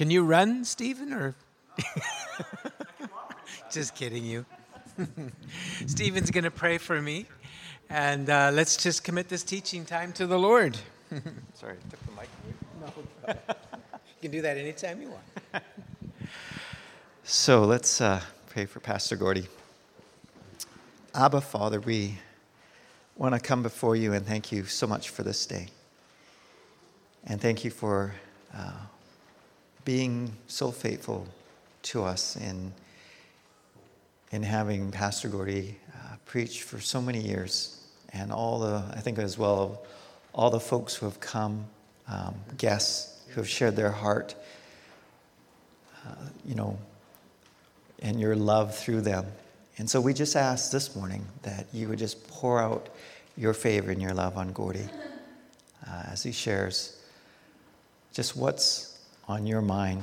Can you run, Stephen, or? just kidding you. Stephen's going to pray for me, and uh, let's just commit this teaching time to the Lord. Sorry, I took the mic. No. you can do that anytime you want. so let's uh, pray for Pastor Gordy. Abba, Father, we want to come before you and thank you so much for this day. And thank you for uh, being so faithful to us in, in having Pastor Gordy uh, preach for so many years. And all the, I think as well, all the folks who have come, um, guests who have shared their heart, uh, you know, and your love through them. And so we just ask this morning that you would just pour out your favor and your love on Gordy uh, as he shares just what's on your mind,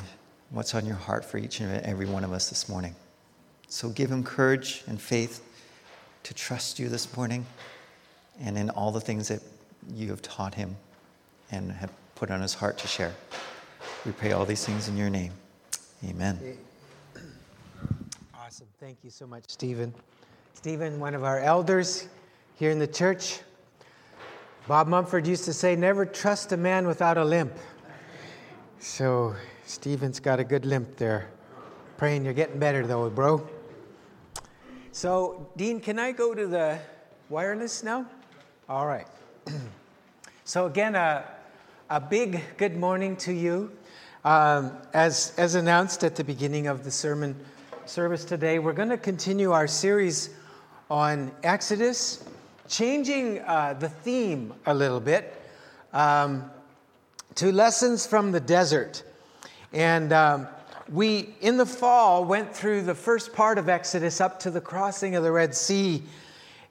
what's on your heart for each and every one of us this morning. So give him courage and faith to trust you this morning and in all the things that you have taught him and have put on his heart to share. We pray all these things in your name. Amen. Awesome. Thank you so much, Stephen. Stephen, one of our elders here in the church. Bob Mumford used to say, Never trust a man without a limp. So Stephen's got a good limp there. Praying you're getting better though, bro. So, Dean, can I go to the wireless now? All right. so, again, a, a big good morning to you. Um, as, as announced at the beginning of the sermon service today, we're going to continue our series on Exodus, changing uh, the theme a little bit. Um, to Lessons from the Desert. And um, we, in the fall, went through the first part of Exodus up to the crossing of the Red Sea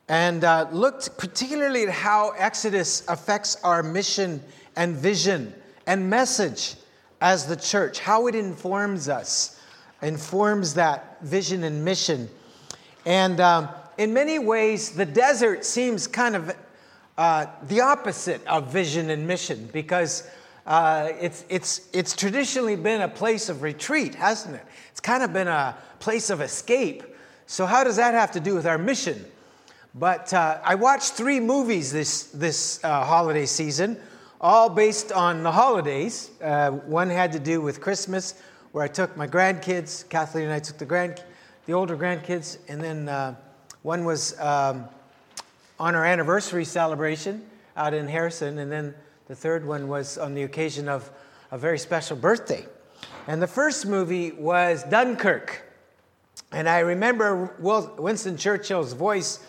and uh, looked particularly at how Exodus affects our mission and vision and message as the church, how it informs us, informs that vision and mission. And um, in many ways, the desert seems kind of uh, the opposite of vision and mission because uh, it's, it's, it's traditionally been a place of retreat, hasn't it? It's kind of been a place of escape. So, how does that have to do with our mission? But uh, I watched three movies this, this uh, holiday season, all based on the holidays. Uh, one had to do with Christmas, where I took my grandkids. Kathleen and I took the, grand, the older grandkids. And then uh, one was um, on our anniversary celebration out in Harrison. And then the third one was on the occasion of a very special birthday. And the first movie was Dunkirk. And I remember Winston Churchill's voice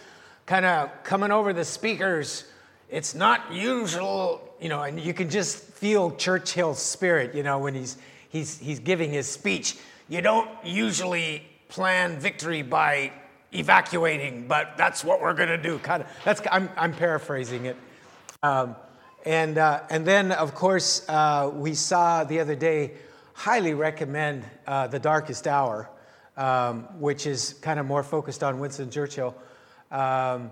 kind of coming over the speakers. It's not usual, you know, and you can just feel Churchill's spirit, you know, when he's, he's, he's giving his speech. You don't usually plan victory by evacuating, but that's what we're going to do. Kind of, that's, I'm, I'm paraphrasing it. Um, and, uh, and then, of course, uh, we saw the other day, highly recommend uh, The Darkest Hour, um, which is kind of more focused on Winston Churchill. Um,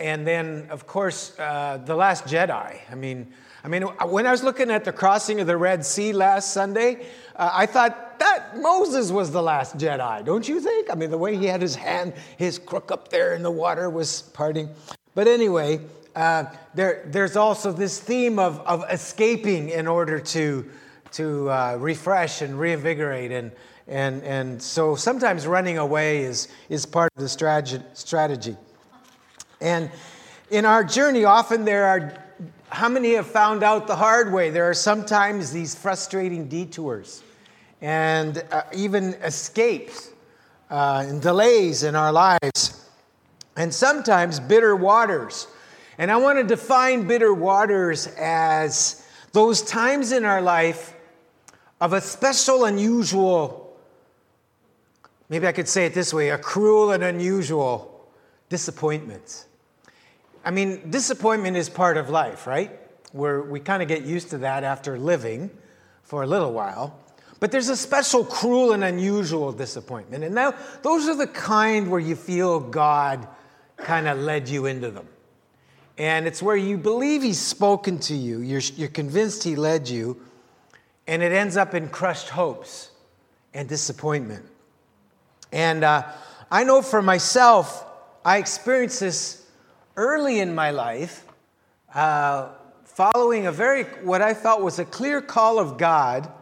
and then, of course, uh, The Last Jedi. I mean, I mean, when I was looking at the crossing of the Red Sea last Sunday, uh, I thought that Moses was the last Jedi, don't you think? I mean, the way he had his hand, his crook up there in the water was parting. But anyway, uh, there, there's also this theme of, of escaping in order to, to uh, refresh and reinvigorate. And, and, and so sometimes running away is, is part of the strategy. And in our journey, often there are, how many have found out the hard way? There are sometimes these frustrating detours and uh, even escapes uh, and delays in our lives, and sometimes bitter waters and I want to define bitter waters as those times in our life of a special, unusual, maybe I could say it this way a cruel and unusual disappointment. I mean, disappointment is part of life, right? Where we kind of get used to that after living for a little while. But there's a special cruel and unusual disappointment. And now, those are the kind where you feel God kind of led you into them. And it's where you believe he's spoken to you, you're, you're convinced he led you, and it ends up in crushed hopes and disappointment. And uh, I know for myself, I experienced this early in my life, uh, following a very, what I thought was a clear call of God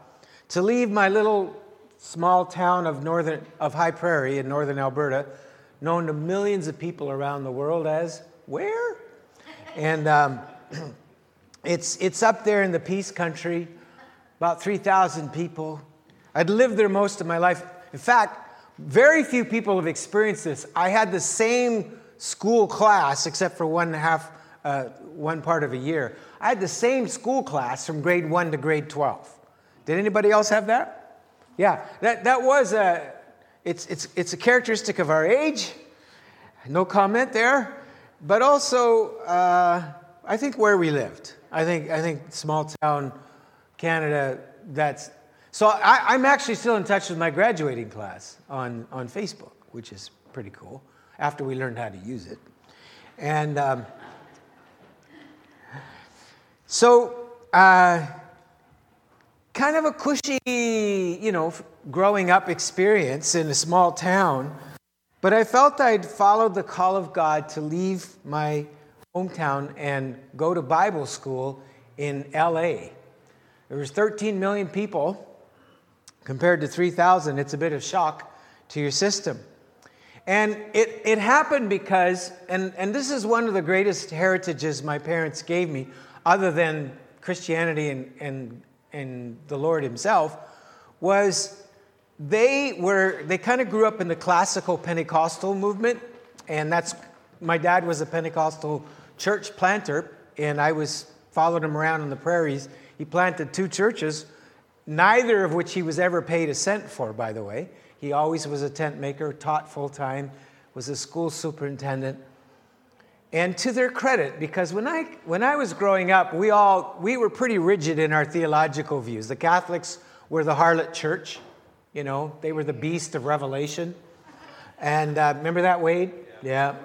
to leave my little small town of northern of High Prairie in northern Alberta, known to millions of people around the world as where? And um, it's it's up there in the Peace Country, about three thousand people. I'd lived there most of my life. In fact, very few people have experienced this. I had the same school class, except for one and a half, uh, one part of a year. I had the same school class from grade one to grade 12. Did anybody else have that? Yeah, that, that was a, it's, it's, it's a characteristic of our age. No comment there. But also, uh, I think where we lived. I think, I think small town Canada, that's so I, am actually still in touch with my graduating class on, on Facebook, which is pretty cool, after we learned how to use it. And um, so, uh, kind of a cushy, you know, growing up experience in a small town. But I felt I'd followed the call of God to leave my hometown and go to Bible school in LA. There was 13 million people Compared to 3,000, it's a bit of shock to your system. And it, it happened because, and, and this is one of the greatest heritages my parents gave me, other than Christianity and, and, and the Lord Himself, was they were, they kind of grew up in the classical Pentecostal movement. And that's, my dad was a Pentecostal church planter, and I was, followed him around in the prairies. He planted two churches neither of which he was ever paid a cent for, by the way. He always was a tent maker, taught full time, was a school superintendent. And to their credit, because when I, when I was growing up, we all we were pretty rigid in our theological views. The Catholics were the harlot church, you know, they were the beast of Revelation. And uh, remember that, Wade? Yeah.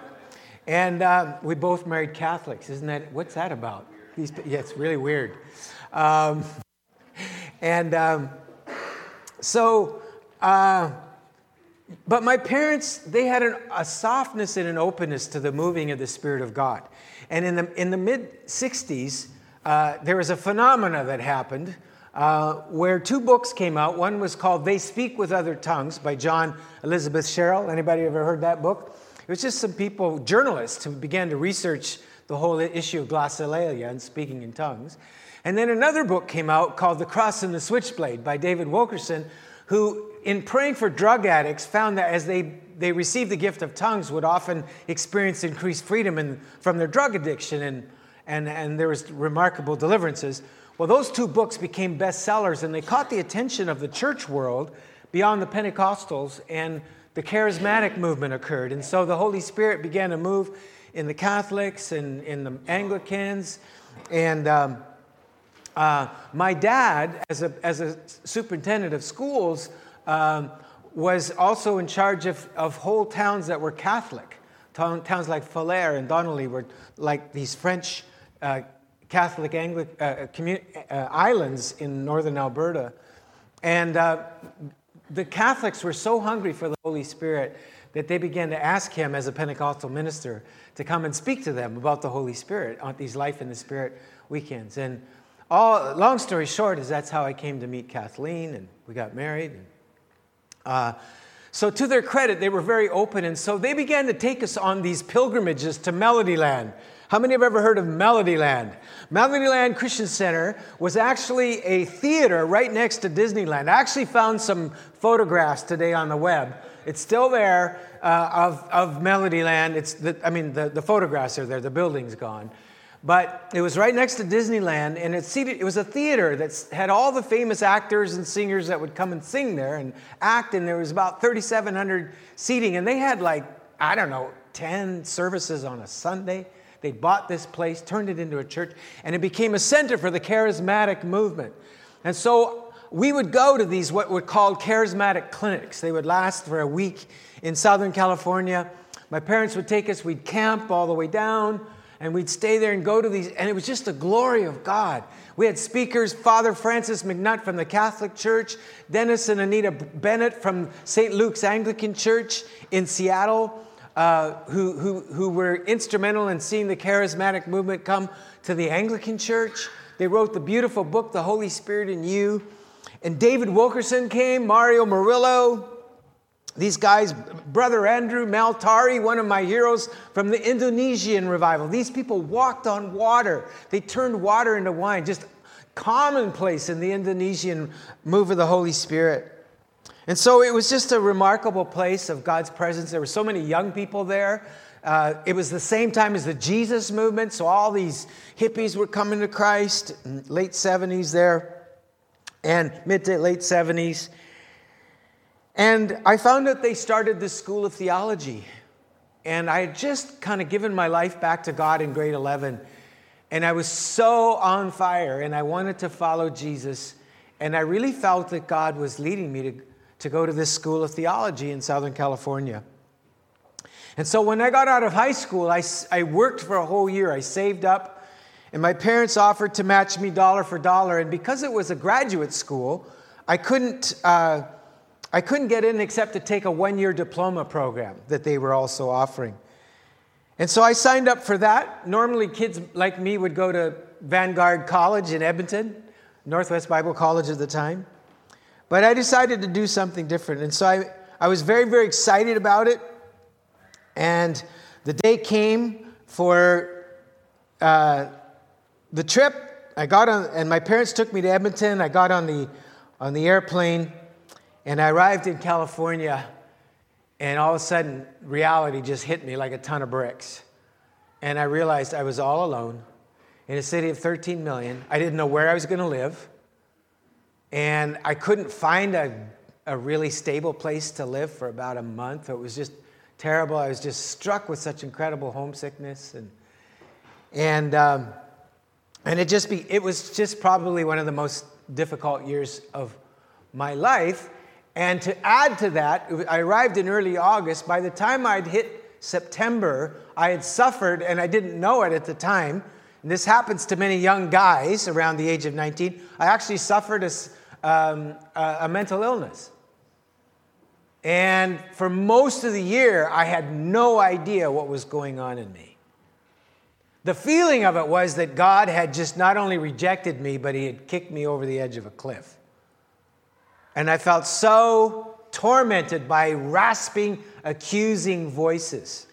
And uh, we both married Catholics. Isn't that, what's that about? These, yeah, it's really weird. Um, and um, so, uh, but my parents, they had an, a softness and an openness to the moving of the Spirit of God. And in the, in the mid 60s, uh, there was a phenomena that happened uh, where two books came out. One was called They Speak with Other Tongues by John Elizabeth Sherrill. Anybody ever heard that book? It was just some people, journalists, who began to research the whole issue of glossolalia and speaking in tongues. And then another book came out called The Cross and the Switchblade by David Wilkerson, who, in praying for drug addicts, found that as they, they received the gift of tongues, would often experience increased freedom in, from their drug addiction, and, and, and there was remarkable deliverances. Well, those two books became bestsellers, and they caught the attention of the church world beyond the Pentecostals, and the charismatic movement occurred. And so the Holy Spirit began to move in the Catholics and in the Anglicans, and um, uh, my dad, as a, as a superintendent of schools, um, was also in charge of, of whole towns that were Catholic. Town, towns like Falher and Donnelly were like these French uh, Catholic Angli- uh, commun- uh, islands in northern Alberta. And uh, the Catholics were so hungry for the Holy Spirit that they began to ask him, as a Pentecostal minister, to come and speak to them about the Holy Spirit on these Life in the Spirit weekends. And all, long story short is that's how I came to meet Kathleen, and we got married. And, uh, so, to their credit, they were very open, and so they began to take us on these pilgrimages to Melodyland. How many have ever heard of Melodyland? Melodyland Christian Center was actually a theater right next to Disneyland. I actually found some photographs today on the web. It's still there uh, of, of Melodyland. It's the, I mean, the, the photographs are there, the building's gone. But it was right next to Disneyland, and it, seated, it was a theater that had all the famous actors and singers that would come and sing there and act, and there was about 3,700 seating, and they had like, I don't know, 10 services on a Sunday. They bought this place, turned it into a church, and it became a center for the charismatic movement. And so we would go to these, what were called charismatic clinics. They would last for a week in Southern California. My parents would take us, we'd camp all the way down and we'd stay there and go to these, and it was just the glory of God. We had speakers Father Francis MacNutt from the Catholic Church, Dennis and Anita Bennett from St. Luke's Anglican Church in Seattle, uh, who, who, who were instrumental in seeing the charismatic movement come to the Anglican Church. They wrote the beautiful book, The Holy Spirit in You. And David Wilkerson came, Mario Murillo, these guys, Brother Andrew Mel Tari, one of my heroes from the Indonesian revival, these people walked on water. They turned water into wine, just commonplace in the Indonesian move of the Holy Spirit. And so it was just a remarkable place of God's presence. There were so many young people there. Uh, it was the same time as the Jesus movement, so all these hippies were coming to Christ, in late 70s there, and mid to late 70s. And I found that they started this school of theology. And I had just kind of given my life back to God in grade 11. And I was so on fire and I wanted to follow Jesus. And I really felt that God was leading me to, to go to this school of theology in Southern California. And so when I got out of high school, I, I worked for a whole year. I saved up, and my parents offered to match me dollar for dollar. And because it was a graduate school, I couldn't. Uh, I couldn't get in except to take a one year diploma program that they were also offering. And so I signed up for that. Normally, kids like me would go to Vanguard College in Edmonton, Northwest Bible College at the time. But I decided to do something different. And so I, I was very, very excited about it. And the day came for uh, the trip. I got on, and my parents took me to Edmonton. I got on the, on the airplane. And I arrived in California, and all of a sudden, reality just hit me like a ton of bricks. And I realized I was all alone in a city of 13 million. I didn't know where I was going to live. And I couldn't find a, a really stable place to live for about a month. It was just terrible. I was just struck with such incredible homesickness. And, and, um, and it, just be, it was just probably one of the most difficult years of my life. And to add to that, I arrived in early August. By the time I'd hit September, I had suffered, and I didn't know it at the time. And this happens to many young guys around the age of 19. I actually suffered a, um, a, a mental illness. And for most of the year, I had no idea what was going on in me. The feeling of it was that God had just not only rejected me, but He had kicked me over the edge of a cliff. And I felt so tormented by rasping, accusing voices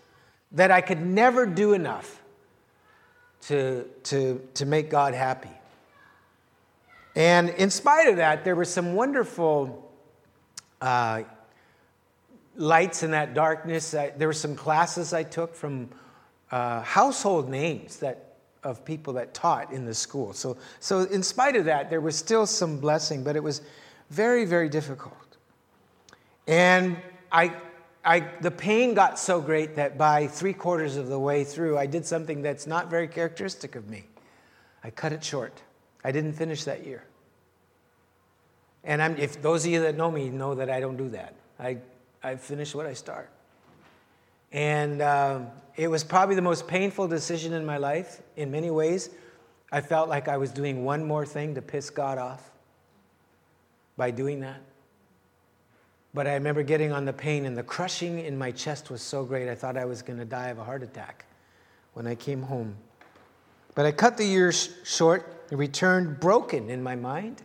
that I could never do enough to, to, to make God happy. And in spite of that, there were some wonderful uh, lights in that darkness. I, there were some classes I took from uh, household names that of people that taught in the school. So, so in spite of that, there was still some blessing, but it was very, very difficult. And I, I, the pain got so great that by three quarters of the way through, I did something that's not very characteristic of me. I cut it short. I didn't finish that year. And I'm, if those of you that know me know that I don't do that, I, I finish what I start. And um, it was probably the most painful decision in my life in many ways. I felt like I was doing one more thing to piss God off by doing that. But I remember getting on the pain, and the crushing in my chest was so great, I thought I was going to die of a heart attack when I came home. But I cut the years short and returned broken in my mind,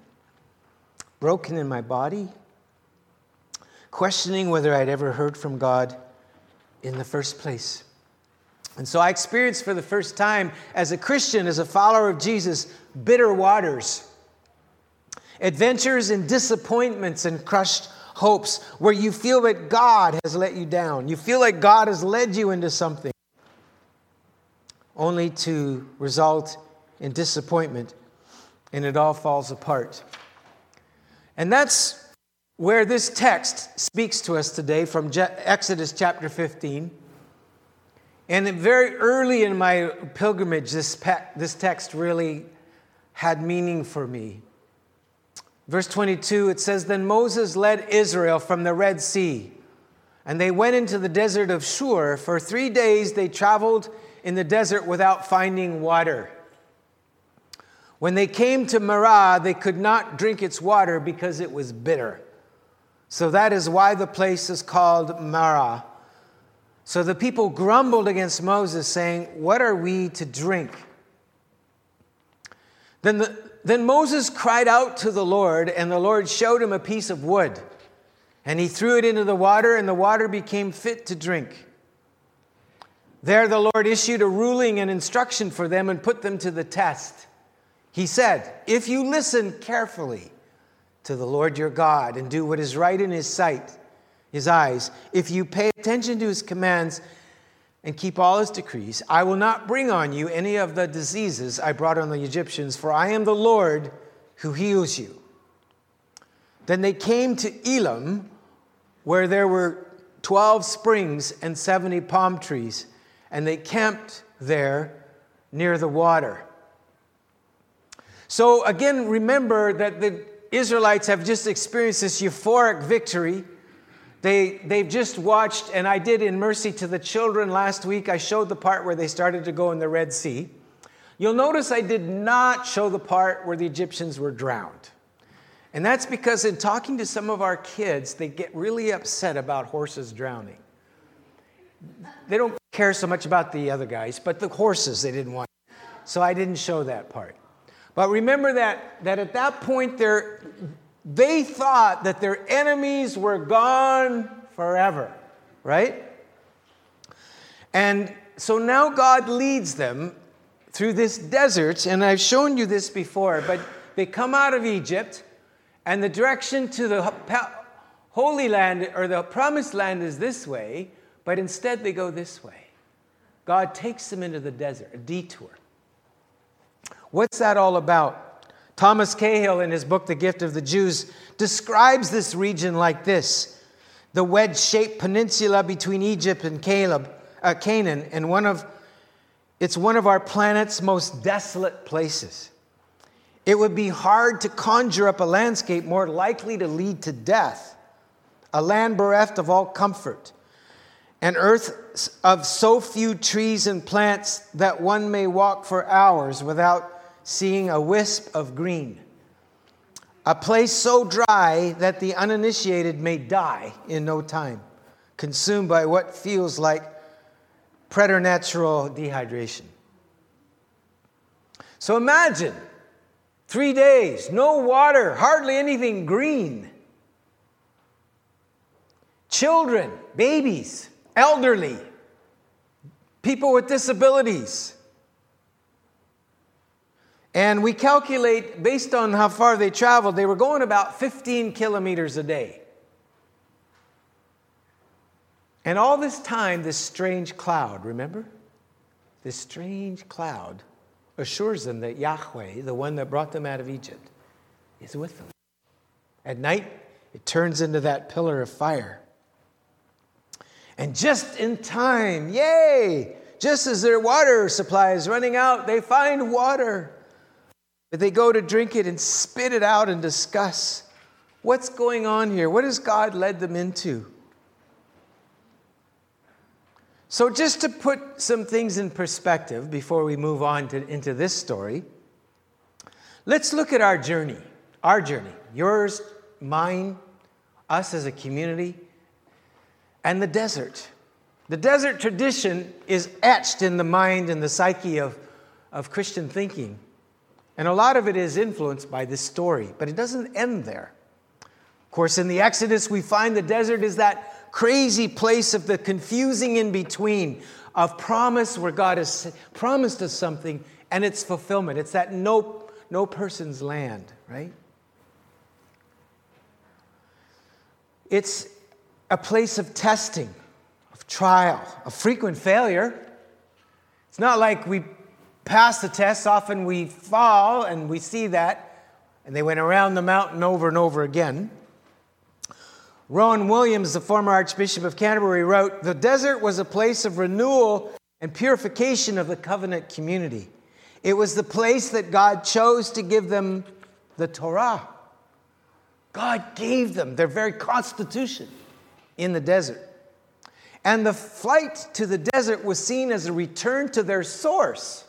broken in my body, questioning whether I'd ever heard from God in the first place. And so I experienced for the first time as a Christian, as a follower of Jesus, bitter waters adventures and disappointments and crushed hopes where you feel that God has let you down. You feel like God has led you into something only to result in disappointment and it all falls apart. And that's where this text speaks to us today from Exodus chapter 15. And very early in my pilgrimage, this, this text really had meaning for me. Verse 22, it says, Then Moses led Israel from the Red Sea, and they went into the desert of Shur. For three days they traveled in the desert without finding water. When they came to Marah, they could not drink its water because it was bitter. So that is why the place is called Marah. So the people grumbled against Moses, saying, What are we to drink? Then, the, then Moses cried out to the Lord, and the Lord showed him a piece of wood. And he threw it into the water, and the water became fit to drink. There the Lord issued a ruling and instruction for them and put them to the test. He said, If you listen carefully to the Lord your God and do what is right in his sight, his eyes, if you pay attention to his commands and keep all his decrees, I will not bring on you any of the diseases I brought on the Egyptians, for I am the Lord who heals you. Then they came to Elim, where there were 12 springs and 70 palm trees, and they camped there near the water. So, again, remember that the Israelites have just experienced this euphoric victory. They, they've just watched, and I did in mercy to the children last week, I showed the part where they started to go in the Red Sea. You'll notice I did not show the part where the Egyptians were drowned. And that's because in talking to some of our kids, they get really upset about horses drowning. They don't care so much about the other guys, but the horses they didn't want. So I didn't show that part. But remember that, that at that point, they thought that their enemies were gone forever, right? And so now God leads them through this desert, and I've shown you this before, but they come out of Egypt, and the direction to the Holy Land or the Promised Land is this way, but instead they go this way. God takes them into the desert, a detour. What's that all about? Thomas Cahill, in his book, The Gift of the Jews, describes this region like this the wedge shaped peninsula between Egypt and Caleb, uh, Canaan, and one of, it's one of our planet's most desolate places. It would be hard to conjure up a landscape more likely to lead to death, a land bereft of all comfort, an earth of so few trees and plants that one may walk for hours without seeing a wisp of green. A place so dry that the uninitiated may die in no time, consumed by what feels like preternatural dehydration. So imagine three days, no water, hardly anything green. Children, babies, elderly, people with disabilities. And we calculate, based on how far they traveled, they were going about 15 kilometers a day. And all this time, this strange cloud, remember? This strange cloud assures them that Yahweh, the one that brought them out of Egypt, is with them. At night, it turns into that pillar of fire. And just in time, yay! Just as their water supply is running out, they find water. But they go to drink it and spit it out and discuss what's going on here? What has God led them into? So, just to put some things in perspective before we move on to, into this story, let's look at our journey. Our journey, yours, mine, us as a community, and the desert. The desert tradition is etched in the mind and the psyche of, of Christian thinking. And a lot of it is influenced by this story, but it doesn't end there. Of course, in the Exodus, we find the desert is that crazy place of the confusing in between of promise where God has promised us something and its fulfillment. It's that no, no person's land, right? It's a place of testing, of trial, of frequent failure. It's not like we pass the test, often we fall, and we see that. And they went around the mountain over and over again. Rowan Williams, the former Archbishop of Canterbury, wrote The desert was a place of renewal and purification of the covenant community. It was the place that God chose to give them the Torah. God gave them their very constitution in the desert. And the flight to the desert was seen as a return to their source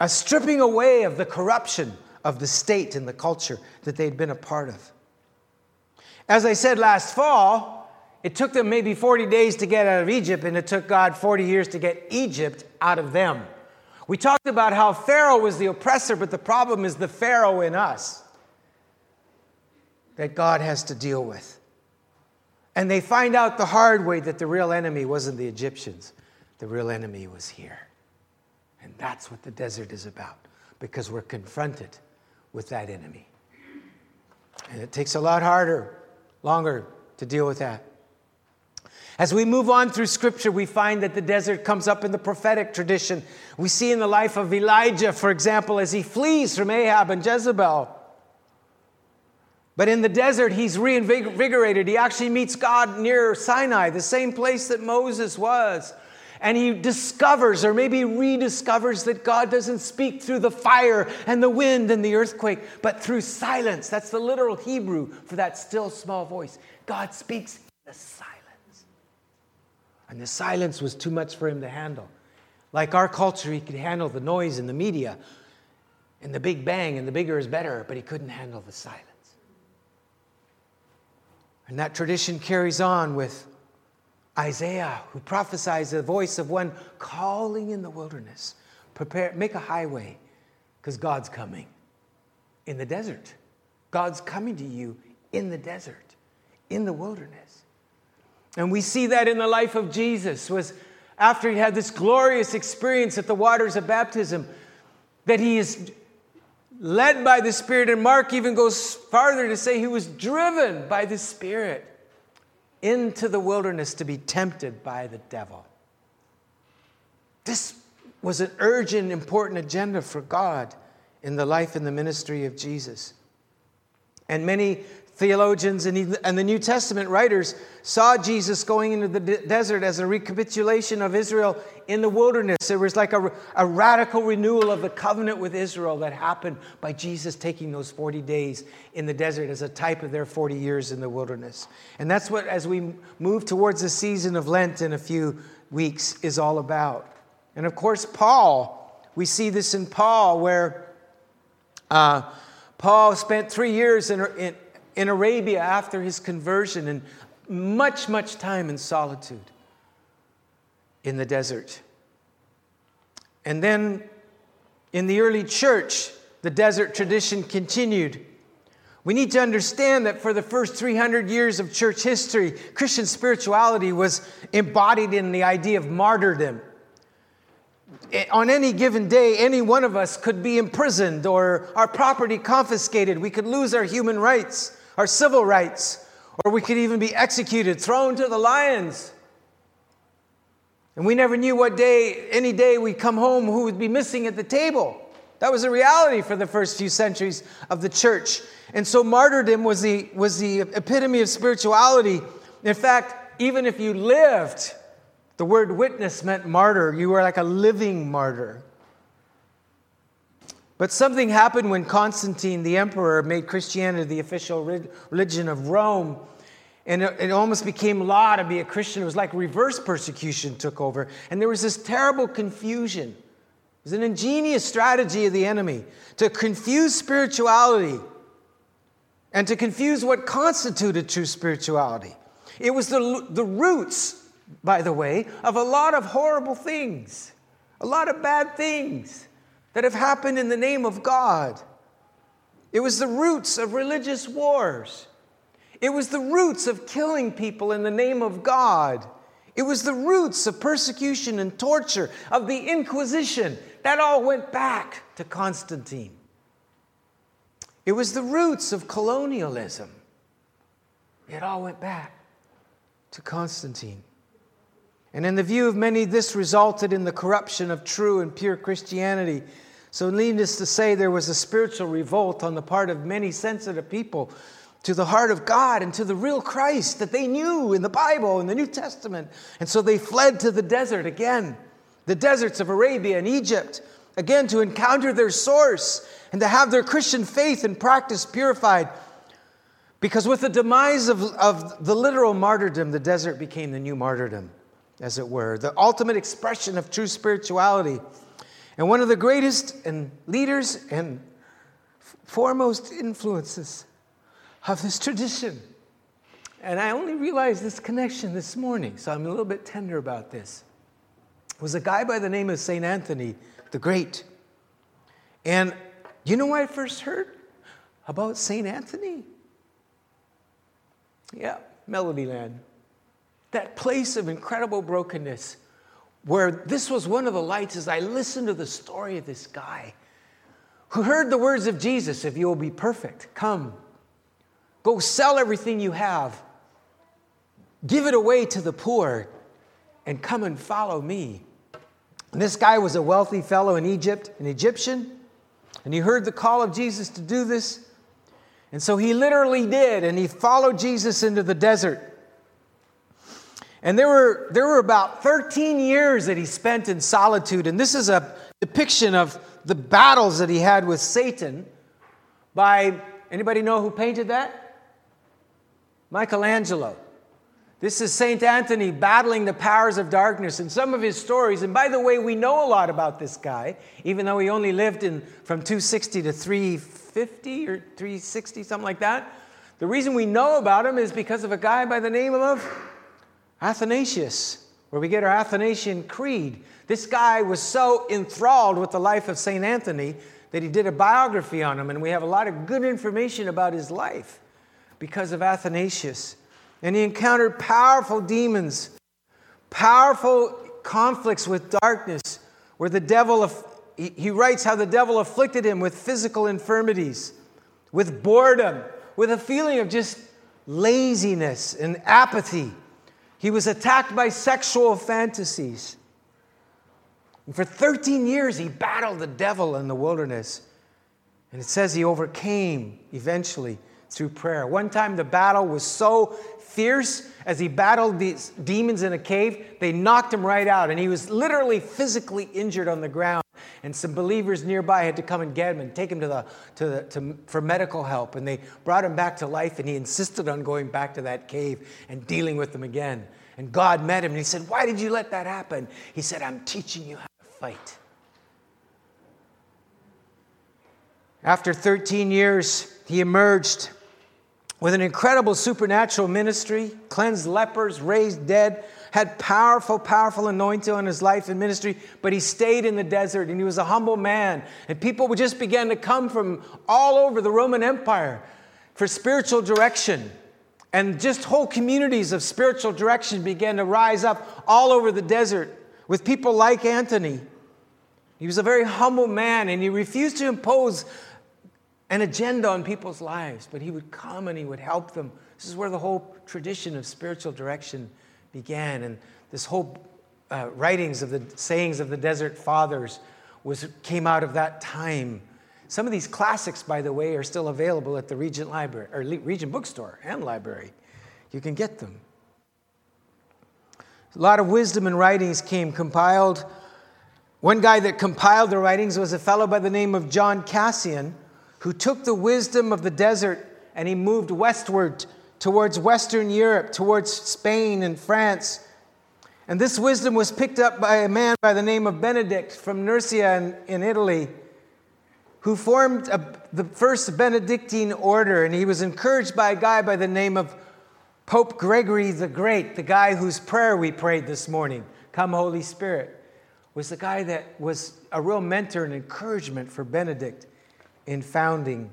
a stripping away of the corruption of the state and the culture that they'd been a part of. As I said last fall, it took them maybe 40 days to get out of Egypt, and it took God 40 years to get Egypt out of them. We talked about how Pharaoh was the oppressor, but the problem is the Pharaoh in us that God has to deal with. And they find out the hard way that the real enemy wasn't the Egyptians, the real enemy was here. And that's what the desert is about, because we're confronted with that enemy. And it takes a lot harder, longer to deal with that. As we move on through scripture, we find that the desert comes up in the prophetic tradition. We see in the life of Elijah, for example, as he flees from Ahab and Jezebel. But in the desert, he's reinvigorated. He actually meets God near Sinai, the same place that Moses was. And he discovers, or maybe rediscovers, that God doesn't speak through the fire and the wind and the earthquake, but through silence. That's the literal Hebrew for that still small voice. God speaks in the silence. And the silence was too much for him to handle. Like our culture, he could handle the noise in the media and the big bang, and the bigger is better, but he couldn't handle the silence. And that tradition carries on with Isaiah, who prophesies the voice of one calling in the wilderness. Prepare, make a highway, because God's coming in the desert. God's coming to you in the desert, in the wilderness. And we see that in the life of Jesus was after he had this glorious experience at the waters of baptism that he is led by the Spirit. And Mark even goes farther to say he was driven by the Spirit into the wilderness to be tempted by the devil. This was an urgent, important agenda for God in the life and the ministry of Jesus. And many theologians and, the New Testament writers saw Jesus going into the desert as a recapitulation of Israel in the wilderness. It was like a, a radical renewal of the covenant with Israel that happened by Jesus taking those 40 days in the desert as a type of their 40 years in the wilderness. And that's what, as we move towards the season of Lent in a few weeks, is all about. And of course, Paul, we see this in Paul, where uh, Paul spent three years in, in in Arabia after his conversion and much, much time in solitude in the desert. And then in the early church, the desert tradition continued. We need to understand that for the first 300 years of church history, Christian spirituality was embodied in the idea of martyrdom. Eh, on any given day, any one of us could be imprisoned or our property confiscated. We could lose our human rights our civil rights, or we could even be executed, thrown to the lions. And we never knew what day, any day we'd come home, who would be missing at the table. That was a reality for the first few centuries of the church. And so martyrdom was the, was the epitome of spirituality. In fact, even if you lived, the word witness meant martyr. You were like a living martyr. But something happened when Constantine, the emperor, made Christianity the official religion of Rome. And it almost became law to be a Christian. It was like reverse persecution took over. And there was this terrible confusion. It was an ingenious strategy of the enemy to confuse spirituality and to confuse what constituted true spirituality. It was the, the roots, by the way, of a lot of horrible things, a lot of bad things that have happened in the name of God. It was the roots of religious wars. It was the roots of killing people in the name of God. It was the roots of persecution and torture, of the Inquisition. That all went back to Constantine. It was the roots of colonialism. It all went back to Constantine. And in the view of many, this resulted in the corruption of true and pure Christianity. So, needless to say, there was a spiritual revolt on the part of many sensitive people to the heart of God and to the real Christ that they knew in the Bible, in the New Testament. And so they fled to the desert again, the deserts of Arabia and Egypt, again to encounter their source and to have their Christian faith and practice purified. Because with the demise of, of the literal martyrdom, the desert became the new martyrdom as it were, the ultimate expression of true spirituality. and one of the greatest and leaders and foremost influences of this tradition. And I only realized this connection this morning, so I'm a little bit tender about this. Was a guy by the name of St. Anthony the Great. And you know I first heard about St. Anthony? Yeah, Melodyland. That place of incredible brokenness where this was one of the lights as I listened to the story of this guy who heard the words of Jesus if you will be perfect, come. Go sell everything you have, give it away to the poor, and come and follow me. And this guy was a wealthy fellow in Egypt, an Egyptian, and he heard the call of Jesus to do this. And so he literally did, and he followed Jesus into the desert. And there were, there were about 13 years that he spent in solitude. And this is a depiction of the battles that he had with Satan by anybody know who painted that? Michelangelo. This is St. Anthony battling the powers of darkness and some of his stories. And by the way, we know a lot about this guy, even though he only lived in from 260 to 350 or 360, something like that. The reason we know about him is because of a guy by the name of Athanasius, where we get our Athanasian Creed. This guy was so enthralled with the life of St. Anthony that he did a biography on him, and we have a lot of good information about his life because of Athanasius. And he encountered powerful demons, powerful conflicts with darkness, where the devil, he writes how the devil afflicted him with physical infirmities, with boredom, with a feeling of just laziness and apathy. He was attacked by sexual fantasies. And for 13 years, he battled the devil in the wilderness. And it says he overcame eventually through prayer. One time, the battle was so fierce as he battled these demons in a cave, they knocked him right out. And he was literally physically injured on the ground. And some believers nearby had to come and get him and take him to the, to the, to, for medical help. And they brought him back to life, and he insisted on going back to that cave and dealing with them again. And God met him, and he said, Why did you let that happen? He said, I'm teaching you how to fight. After 13 years, he emerged with an incredible supernatural ministry, cleansed lepers, raised dead, had powerful, powerful anointing on his life and ministry, but he stayed in the desert and he was a humble man. And people would just began to come from all over the Roman Empire for spiritual direction. And just whole communities of spiritual direction began to rise up all over the desert with people like Anthony. He was a very humble man and he refused to impose an agenda on people's lives, but he would come and he would help them. This is where the whole tradition of spiritual direction began. And this whole uh, writings of the sayings of the desert fathers was, came out of that time. Some of these classics, by the way, are still available at the Regent Library or Regent Bookstore and Library. You can get them. A lot of wisdom and writings came compiled. One guy that compiled the writings was a fellow by the name of John Cassian who took the wisdom of the desert and he moved westward towards Western Europe, towards Spain and France. And this wisdom was picked up by a man by the name of Benedict from Nursia in, in Italy, who formed a, the first Benedictine order. And he was encouraged by a guy by the name of Pope Gregory the Great, the guy whose prayer we prayed this morning, Come, Holy Spirit, was the guy that was a real mentor and encouragement for Benedict in founding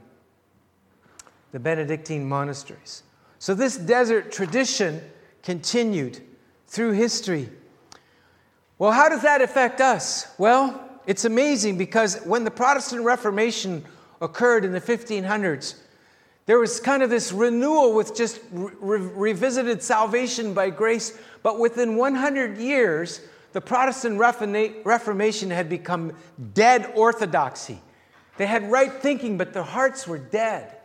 the Benedictine monasteries. So, this desert tradition continued through history. Well, how does that affect us? Well, it's amazing because when the Protestant Reformation occurred in the 1500s, there was kind of this renewal with just re- revisited salvation by grace. But within 100 years, the Protestant Reformation had become dead orthodoxy. They had right thinking, but their hearts were dead.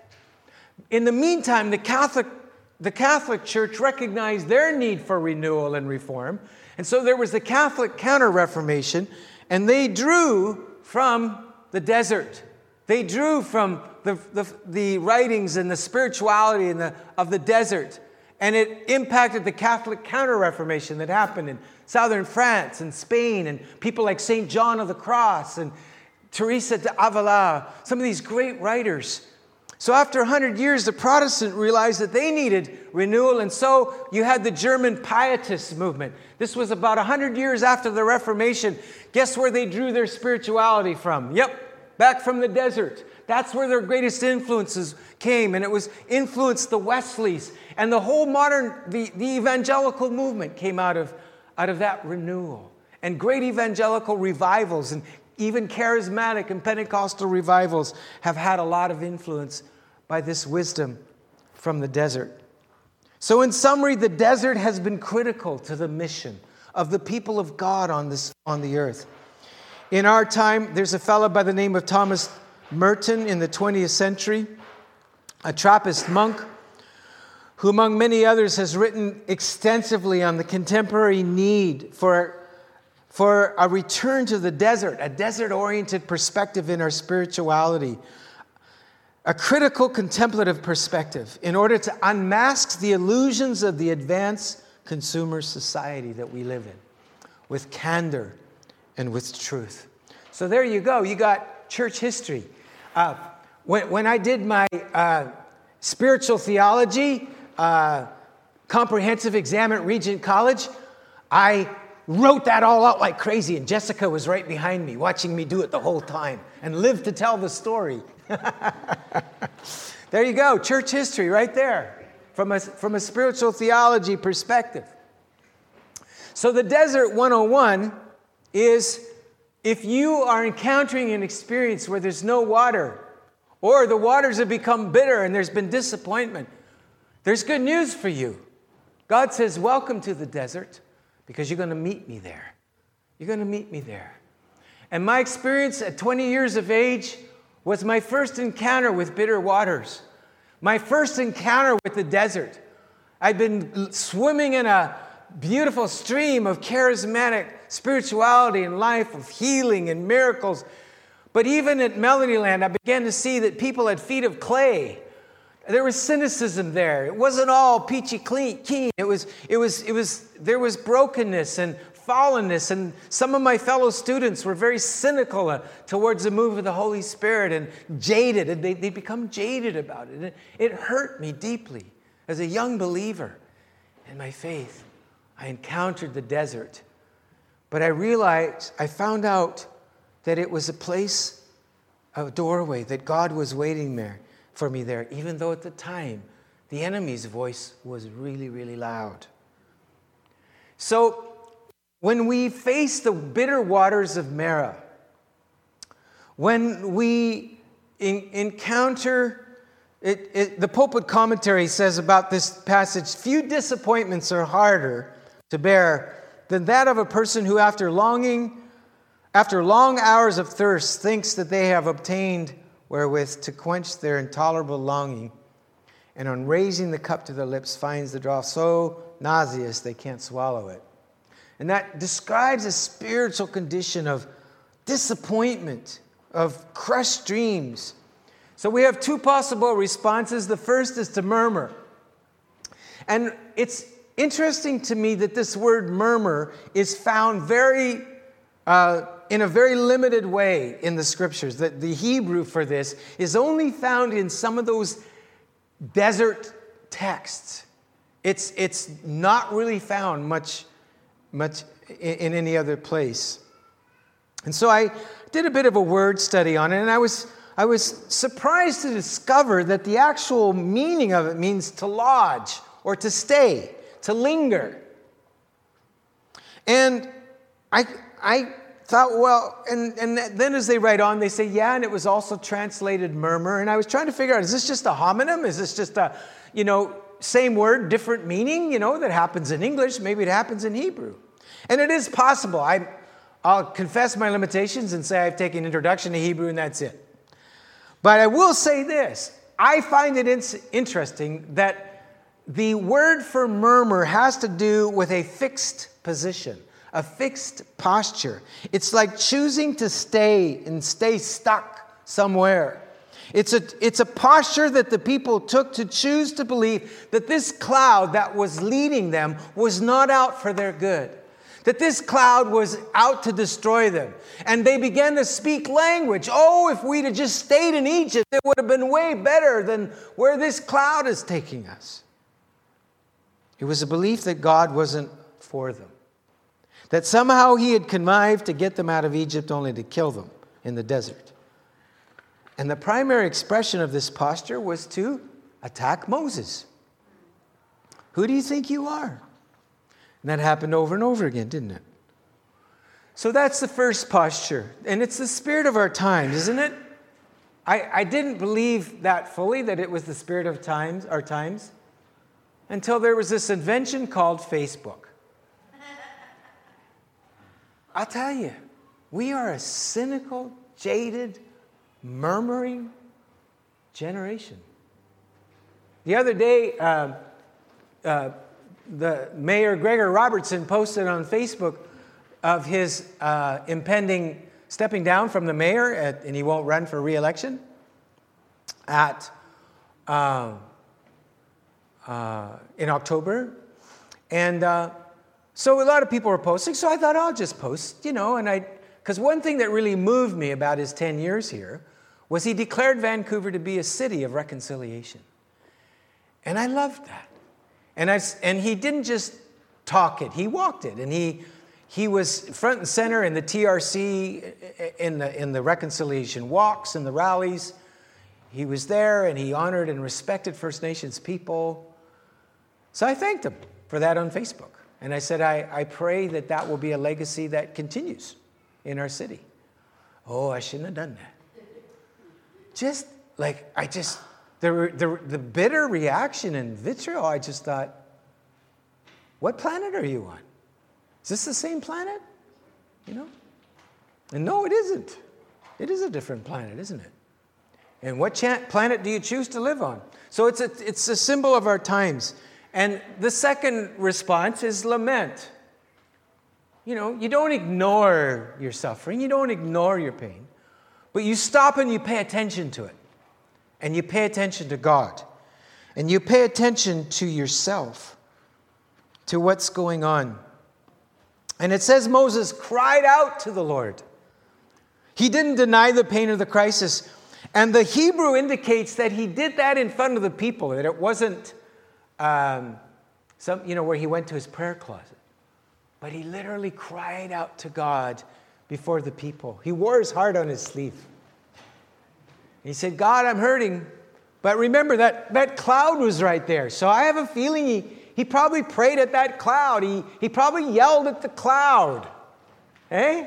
In the meantime, the Catholic, the Catholic Church recognized their need for renewal and reform. And so there was the Catholic Counter Reformation, and they drew from the desert. They drew from the, the, the writings and the spirituality the, of the desert. And it impacted the Catholic Counter Reformation that happened in southern France and Spain, and people like St. John of the Cross and Teresa d'Avila, some of these great writers. So, after 100 years, the Protestant realized that they needed renewal, and so you had the German Pietist movement. This was about 100 years after the Reformation. Guess where they drew their spirituality from? Yep, back from the desert. That's where their greatest influences came, and it was influenced the Wesleys. And the whole modern, the, the evangelical movement came out of, out of that renewal. And great evangelical revivals and even charismatic and Pentecostal revivals have had a lot of influence by this wisdom from the desert. So, in summary, the desert has been critical to the mission of the people of God on, this, on the earth. In our time, there's a fellow by the name of Thomas Merton in the 20th century, a Trappist monk who, among many others, has written extensively on the contemporary need for for a return to the desert, a desert oriented perspective in our spirituality, a critical contemplative perspective in order to unmask the illusions of the advanced consumer society that we live in with candor and with truth. So there you go. You got church history. Uh, when, when I did my uh, spiritual theology uh, comprehensive exam at Regent College, I wrote that all out like crazy, and Jessica was right behind me, watching me do it the whole time, and lived to tell the story. there you go, church history right there, from a, from a spiritual theology perspective. So, the Desert 101 is if you are encountering an experience where there's no water, or the waters have become bitter and there's been disappointment, there's good news for you. God says, Welcome to the desert because you're going to meet me there. You're going to meet me there. And my experience at 20 years of age was my first encounter with bitter waters, my first encounter with the desert. I'd been swimming in a beautiful stream of charismatic spirituality and life, of healing and miracles. But even at Melodyland, I began to see that people had feet of clay there was cynicism there. It wasn't all peachy keen. It was, it was, it was, there was brokenness and fallenness. And some of my fellow students were very cynical uh, towards the move of the Holy Spirit and jaded. And they, they become jaded about it. And it hurt me deeply as a young believer in my faith. I encountered the desert. But I realized, I found out that it was a place, a doorway, that God was waiting there for me there, even though at the time the enemy's voice was really, really loud. So, when we face the bitter waters of Marah, when we in, encounter it, it, the pulpit commentary says about this passage few disappointments are harder to bear than that of a person who, after longing, after long hours of thirst, thinks that they have obtained wherewith to quench their intolerable longing, and on raising the cup to their lips finds the draught so nauseous they can't swallow it. And that describes a spiritual condition of disappointment, of crushed dreams. So we have two possible responses. The first is to murmur. And it's interesting to me that this word murmur is found very uh, in a very limited way in the scriptures. The, the Hebrew for this is only found in some of those desert texts. It's, it's not really found much, much in, in any other place. And so I did a bit of a word study on it, and I was, I was surprised to discover that the actual meaning of it means to lodge or to stay, to linger. And I, I thought, well, and, and then as they write on, they say, yeah, and it was also translated murmur. And I was trying to figure out, is this just a homonym? Is this just a, you know, same word, different meaning, you know, that happens in English? Maybe it happens in Hebrew. And it is possible. I, I'll confess my limitations and say I've taken introduction to Hebrew and that's it. But I will say this I find it in- interesting that the word for murmur has to do with a fixed position a fixed posture. It's like choosing to stay and stay stuck somewhere. It's a, it's a posture that the people took to choose to believe that this cloud that was leading them was not out for their good, that this cloud was out to destroy them. And they began to speak language. Oh, if we'd have just stayed in Egypt, it would have been way better than where this cloud is taking us. It was a belief that God wasn't for them, that somehow He had connived to get them out of Egypt only to kill them in the desert. And the primary expression of this posture was to attack Moses. Who do you think you are? And that happened over and over again, didn't it? So that's the first posture. And it's the spirit of our times, isn't it? I, I didn't believe that fully, that it was the spirit of times, our times, until there was this invention called Facebook. I'll tell you, we are a cynical, jaded, murmuring generation. The other day, uh, uh, the Mayor Gregor Robertson posted on Facebook of his uh, impending stepping down from the mayor, at, and he won't run for reelection at um, uh, in October, and uh, so a lot of people were posting. So I thought I'll just post, you know, and I because one thing that really moved me about his ten years here was he declared Vancouver to be a city of reconciliation. And I loved that. And, I, and he didn't just talk it, he walked it. And he, he was front and center in the TRC, in the, in the reconciliation walks and the rallies. He was there and he honored and respected First Nations people. So I thanked him for that on Facebook. And I said, I, I pray that that will be a legacy that continues in our city. Oh, I shouldn't have done that just like, I just, the, the, the bitter reaction and vitriol, I just thought, what planet are you on? Is this the same planet? You know? And no, it isn't. It is a different planet, isn't it? And what planet do you choose to live on? So it's a, it's a symbol of our times. And the second response is lament. You know, you don't ignore your suffering, you don't ignore your pain. But you stop and you pay attention to it. And you pay attention to God. And you pay attention to yourself, to what's going on. And it says Moses cried out to the Lord. He didn't deny the pain of the crisis. And the Hebrew indicates that he did that in front of the people, that it wasn't um, some, you know, where he went to his prayer closet. But he literally cried out to God before the people. He wore his heart on his sleeve. He said, God, I'm hurting. But remember that that cloud was right there. So I have a feeling he, he probably prayed at that cloud. He, he probably yelled at the cloud. Eh?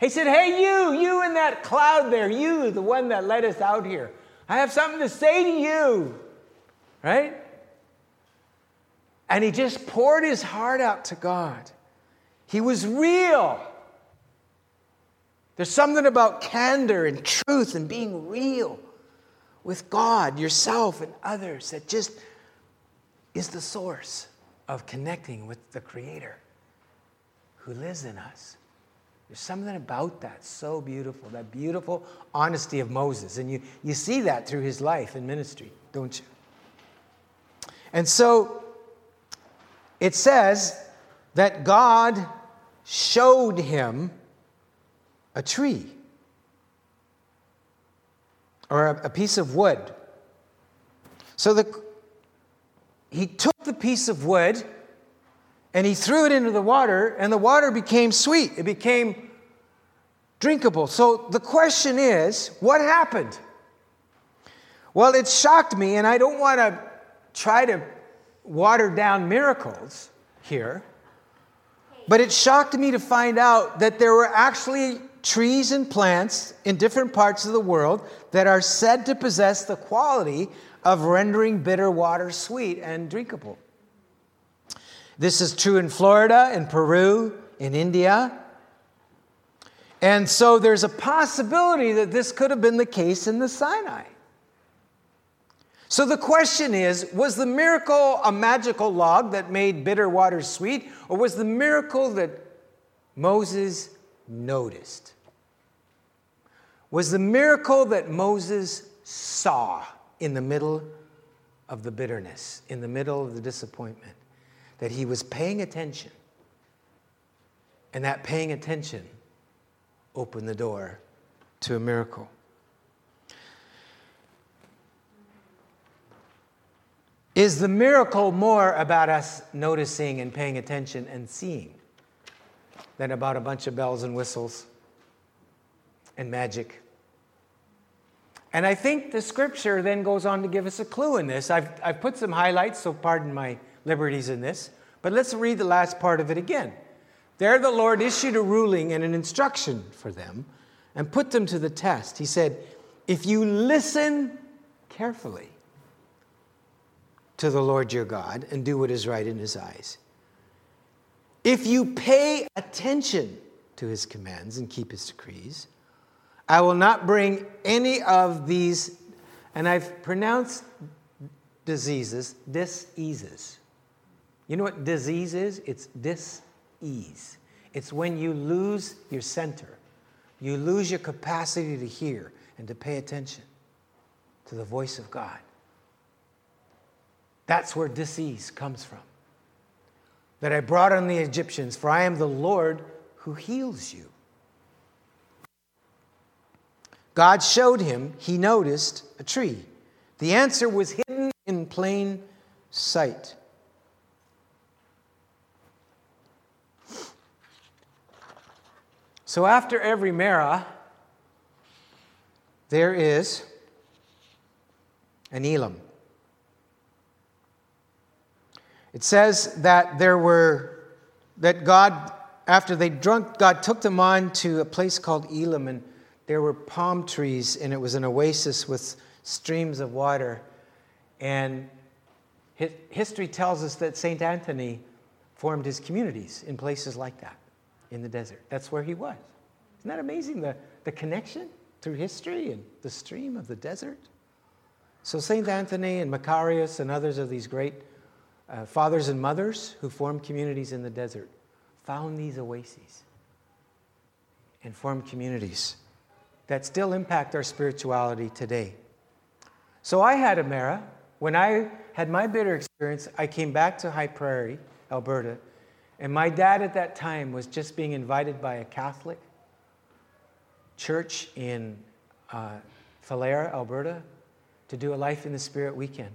He said, Hey, you, you in that cloud there, you, the one that led us out here. I have something to say to you. Right? And he just poured his heart out to God. He was real. There's something about candor and truth and being real with God, yourself, and others that just is the source of connecting with the Creator who lives in us. There's something about that so beautiful, that beautiful honesty of Moses. And you, you see that through his life and ministry, don't you? And so it says that God showed him a tree or a, a piece of wood. So the, he took the piece of wood and he threw it into the water, and the water became sweet. It became drinkable. So the question is what happened? Well, it shocked me, and I don't want to try to water down miracles here, but it shocked me to find out that there were actually trees and plants in different parts of the world that are said to possess the quality of rendering bitter water sweet and drinkable. This is true in Florida, in Peru, in India. And so there's a possibility that this could have been the case in the Sinai. So the question is was the miracle a magical log that made bitter water sweet, or was the miracle that Moses noticed? was the miracle that Moses saw in the middle of the bitterness, in the middle of the disappointment, that he was paying attention. And that paying attention opened the door to a miracle. Is the miracle more about us noticing and paying attention and seeing than about a bunch of bells and whistles and magic? And I think the scripture then goes on to give us a clue in this. I've, I've put some highlights, so pardon my liberties in this, but let's read the last part of it again. There, the Lord issued a ruling and an instruction for them and put them to the test. He said, If you listen carefully, to the Lord your God and do what is right in his eyes. If you pay attention to his commands and keep his decrees, I will not bring any of these, and I've pronounced diseases, diseases. You know what disease is? It's dis-ease. It's when you lose your center. You lose your capacity to hear and to pay attention to the voice of God. That's where disease comes from. That I brought on the Egyptians, for I am the Lord who heals you. God showed him, he noticed a tree. The answer was hidden in plain sight. So after every Marah, there is an Elim. It says that there were, that God, after they drunk, God took them on to a place called Elim, and there were palm trees, and it was an oasis with streams of water. And history tells us that St. Anthony formed his communities in places like that, in the desert. That's where he was. Isn't that amazing, the, the connection through history and the stream of the desert? So, St. Anthony and Macarius and others of these great uh, fathers and mothers who formed communities in the desert found these oases and formed communities that still impact our spirituality today. So I had a Marah. When I had my bitter experience, I came back to High Prairie, Alberta, and my dad at that time was just being invited by a Catholic church in uh, Falher, Alberta, to do a Life in the Spirit weekend.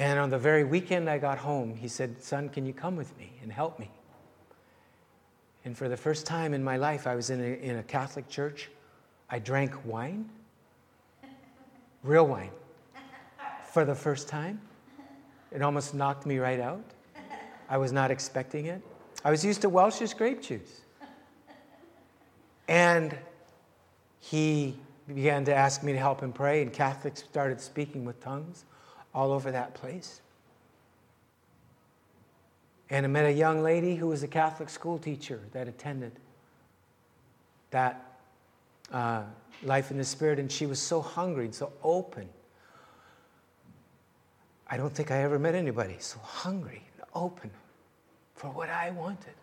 And on the very weekend I got home, he said, Son, can you come with me and help me? And for the first time in my life, I was in a, in a Catholic church. I drank wine, real wine, for the first time. It almost knocked me right out. I was not expecting it. I was used to Welch's grape juice. And he began to ask me to help him pray, and Catholics started speaking with tongues all over that place. And I met a young lady who was a Catholic school teacher that attended that uh, life in the Spirit, and she was so hungry and so open. I don't think I ever met anybody so hungry and open for what I wanted.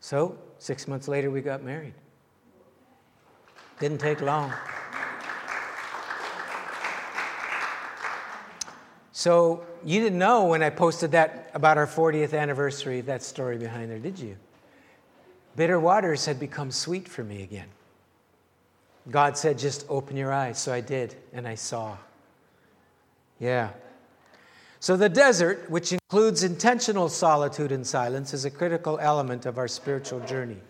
So, six months later, we got married. Didn't take long. So you didn't know when I posted that about our 40th anniversary, that story behind there, did you? Bitter waters had become sweet for me again. God said, just open your eyes. So I did, and I saw. Yeah. So the desert, which includes intentional solitude and silence, is a critical element of our spiritual journey.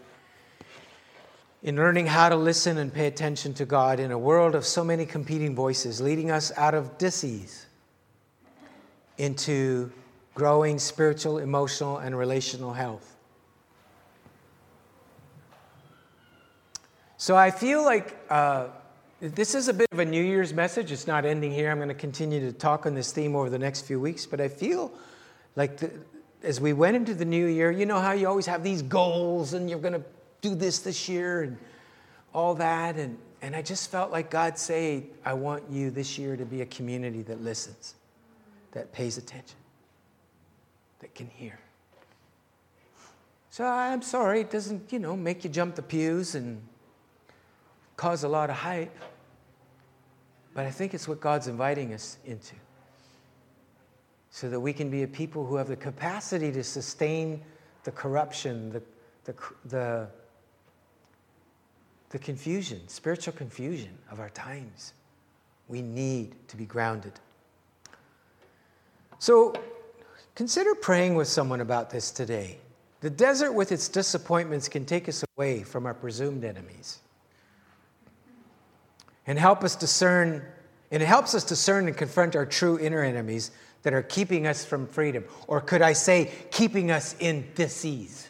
In learning how to listen and pay attention to God in a world of so many competing voices, leading us out of disease into growing spiritual, emotional, and relational health. So I feel like uh, this is a bit of a New Year's message. It's not ending here. I'm going to continue to talk on this theme over the next few weeks, but I feel like the, as we went into the new year, you know how you always have these goals and you're going to do this this year and all that. And, and I just felt like God say, I want you this year to be a community that listens that pays attention, that can hear. So I'm sorry, it doesn't, you know, make you jump the pews and cause a lot of hype. But I think it's what God's inviting us into. So that we can be a people who have the capacity to sustain the corruption, the, the, the, the confusion, spiritual confusion of our times. We need to be grounded. So consider praying with someone about this today. The desert, with its disappointments, can take us away from our presumed enemies and help us discern, and it helps us discern and confront our true inner enemies that are keeping us from freedom. Or could I say, keeping us in disease?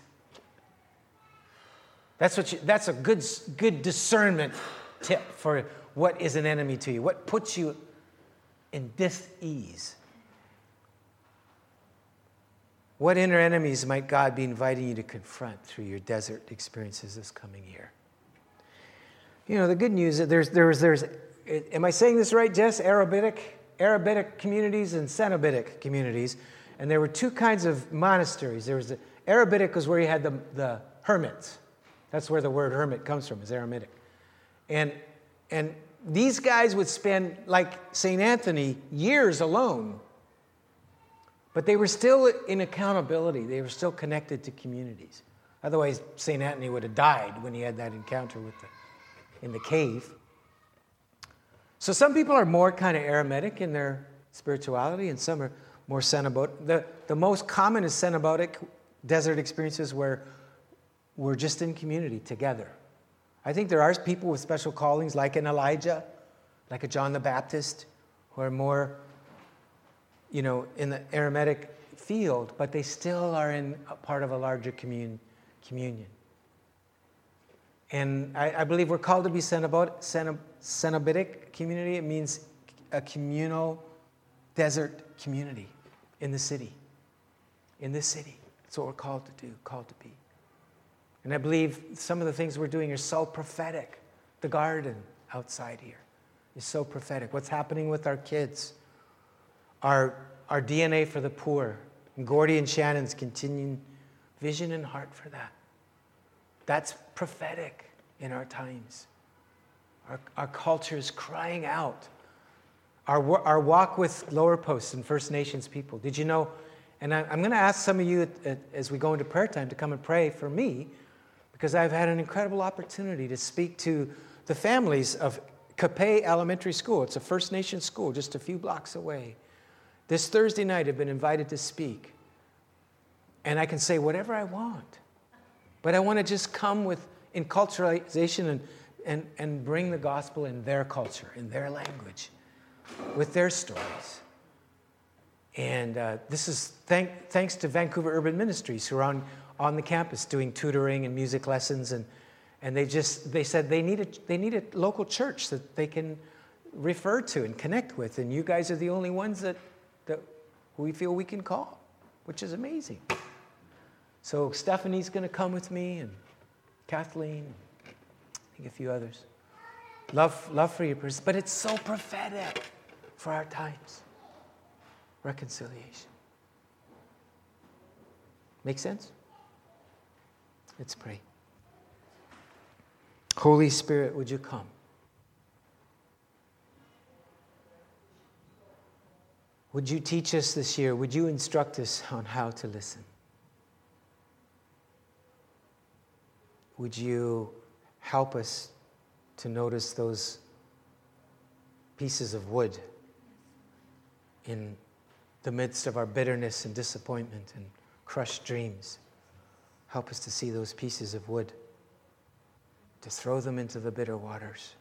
That's, what you, that's a good, good discernment tip for what is an enemy to you, what puts you in dis-ease. What inner enemies might God be inviting you to confront through your desert experiences this coming year? You know, the good news is there's, there's, there's, am I saying this right, Jess? Arabic, Arabic communities and Cenobitic communities. And there were two kinds of monasteries. There was the Arabic was where you had the, the hermits. That's where the word hermit comes from, is eremitic. And, and these guys would spend, like St. Anthony, years alone but they were still in accountability, they were still connected to communities. Otherwise, St. Anthony would have died when he had that encounter with the, in the cave. So some people are more kind of eremitic in their spirituality, and some are more cenobitic. The, the most common is cenobitic desert experiences where we're just in community together. I think there are people with special callings, like an Elijah, like a John the Baptist, who are more you know, in the eremitic field, but they still are in a part of a larger commun- communion. And I, I, believe we're called to be Cenobitic community. It means a communal desert community in the city. In this city. That's what we're called to do, called to be. And I believe some of the things we're doing are so prophetic. The garden outside here is so prophetic. What's happening with our kids? Our, our DNA for the poor, and Gordy and Shannon's continuing vision and heart for that. That's prophetic in our times. Our, our culture is crying out. Our, our walk with lower posts and First Nations people. Did you know? And I, am going to ask some of you as we go into prayer time to come and pray for me because I've had an incredible opportunity to speak to the families of Xpey' Elementary School. It's a First Nation school just a few blocks away. This Thursday night, I've been invited to speak. And I can say whatever I want. But I want to just come with enculturalization and, and, and bring the gospel in their culture, in their language, with their stories. And uh, this is thank, thanks to Vancouver Urban Ministries, who are on, on the campus doing tutoring and music lessons. And, and they just they said they need, a, they need a local church that they can refer to and connect with. And you guys are the only ones that that we feel we can call, which is amazing. So Stephanie's going to come with me, and Kathleen, I think a few others. Love, love for your but it's so prophetic for our times. Reconciliation. Make sense? Let's pray. Holy Spirit, would you come? Would you teach us this year? Would you instruct us on how to listen? Would you help us to notice those pieces of wood in the midst of our bitterness and disappointment and crushed dreams? Help us to see those pieces of wood, to throw them into the bitter waters.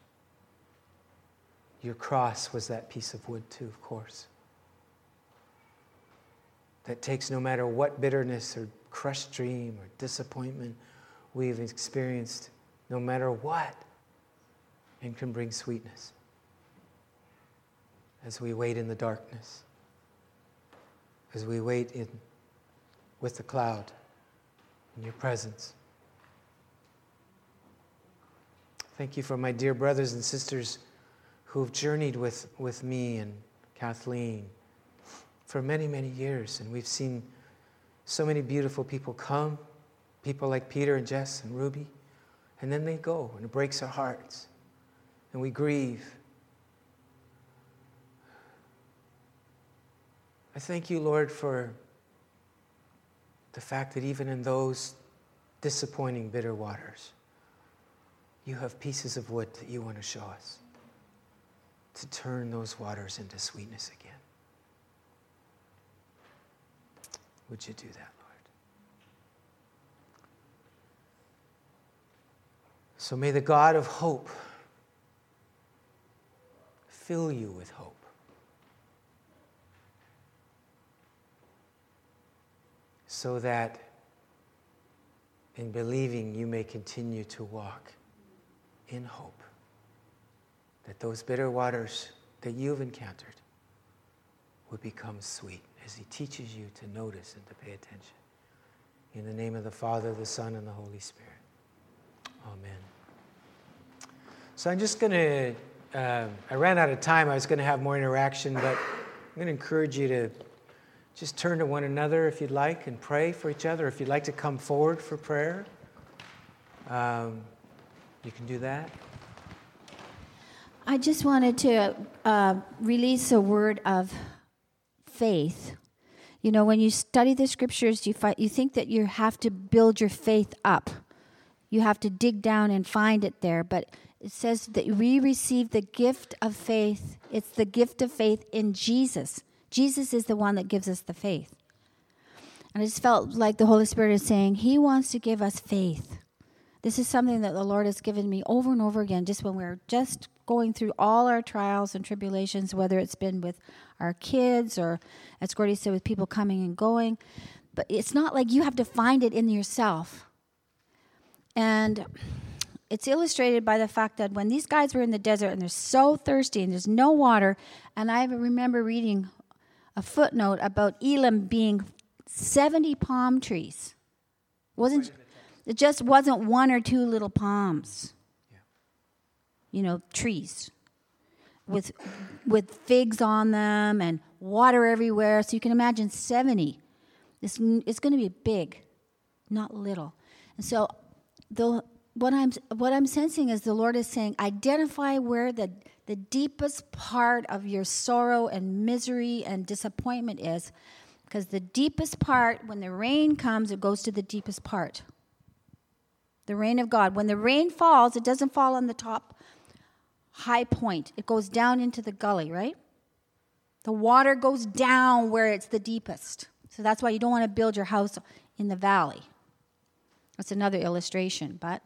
Your cross was that piece of wood, too, of course that takes no matter what bitterness or crushed dream or disappointment we've experienced, no matter what, and can bring sweetness as we wait in the darkness, as we wait in, with the cloud in your presence. Thank you for my dear brothers and sisters who've journeyed with, with me and Kathleen for many, many years. And we've seen so many beautiful people come, people like Peter and Jess and Ruby, and then they go, and it breaks our hearts, and we grieve. I thank you, Lord, for the fact that even in those disappointing, bitter waters, you have pieces of wood that you want to show us to turn those waters into sweetness again. Would you do that, Lord? So may the God of hope fill you with hope. So that in believing you may continue to walk in hope. That those bitter waters that you've encountered would become sweet as He teaches you to notice and to pay attention. In the name of the Father, the Son, and the Holy Spirit. Amen. So I'm just going to, uh, I ran out of time. I was going to have more interaction, but I'm going to encourage you to just turn to one another if you'd like and pray for each other. If you'd like to come forward for prayer, um, you can do that. I just wanted to uh, release a word of faith. You know, when you study the scriptures, you, find, you think that you have to build your faith up. You have to dig down and find it there. But it says that we receive the gift of faith. It's the gift of faith in Jesus. Jesus is the one that gives us the faith. And I just felt like the Holy Spirit is saying, He wants to give us faith. This is something that the Lord has given me over and over again, just when we're just going through all our trials and tribulations, whether it's been with our kids or, as Gordy said, with people coming and going. But it's not like you have to find it in yourself. And it's illustrated by the fact that when these guys were in the desert and they're so thirsty and there's no water, and I remember reading a footnote about Elim being 70 palm trees. Wasn't it just wasn't one or two little palms. You know, trees with with figs on them and water everywhere. So you can imagine 70. It's, it's going to be big, not little. And so the, what, I'm, what I'm sensing is the Lord is saying, identify where the, the deepest part of your sorrow and misery and disappointment is. Because the deepest part, when the rain comes, it goes to the deepest part. The rain of God. When the rain falls, it doesn't fall on the top high point. It goes down into the gully, right? The water goes down where it's the deepest. So that's why you don't want to build your house in the valley. That's another illustration, but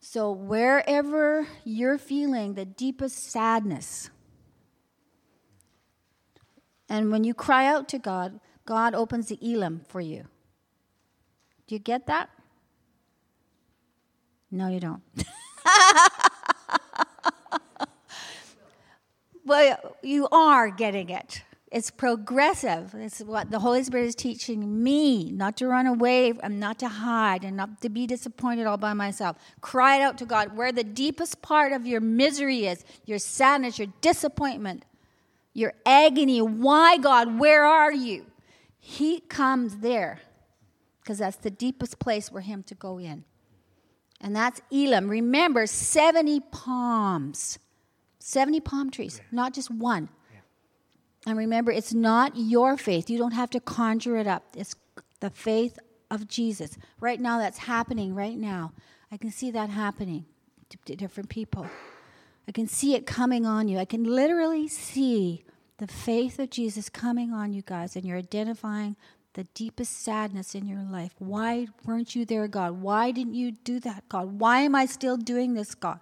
so wherever you're feeling the deepest sadness, and when you cry out to God, God opens the Elim for you. Do you get that? No, you don't. well, you are getting it. It's progressive. It's what the Holy Spirit is teaching me not to run away and not to hide and not to be disappointed all by myself. Cry out to God where the deepest part of your misery is, your sadness, your disappointment, your agony. Why, God, where are you? He comes there because that's the deepest place for Him to go in. And that's Elim. Remember, 70 palms 70 palm trees, yeah. not just one. Yeah. And remember, it's not your faith. You don't have to conjure it up. It's the faith of Jesus. Right now, that's happening right now. I can see that happening to different people. I can see it coming on you. I can literally see the faith of Jesus coming on you guys, and you're identifying the deepest sadness in your life. Why weren't you there, God? Why didn't you do that, God? Why am I still doing this, God?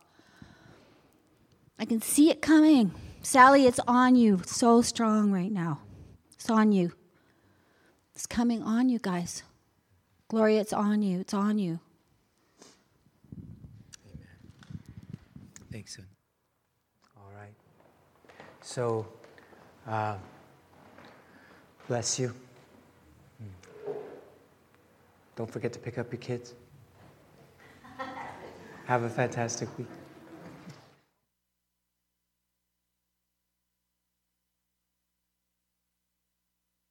I can see it coming. Sally, it's on you so strong right now. It's on you. It's coming on you, guys. Gloria, it's on you. It's on you. Amen. Thanks, son. All right. So, uh, bless you. Hmm. Don't forget to pick up your kids. Have a fantastic week.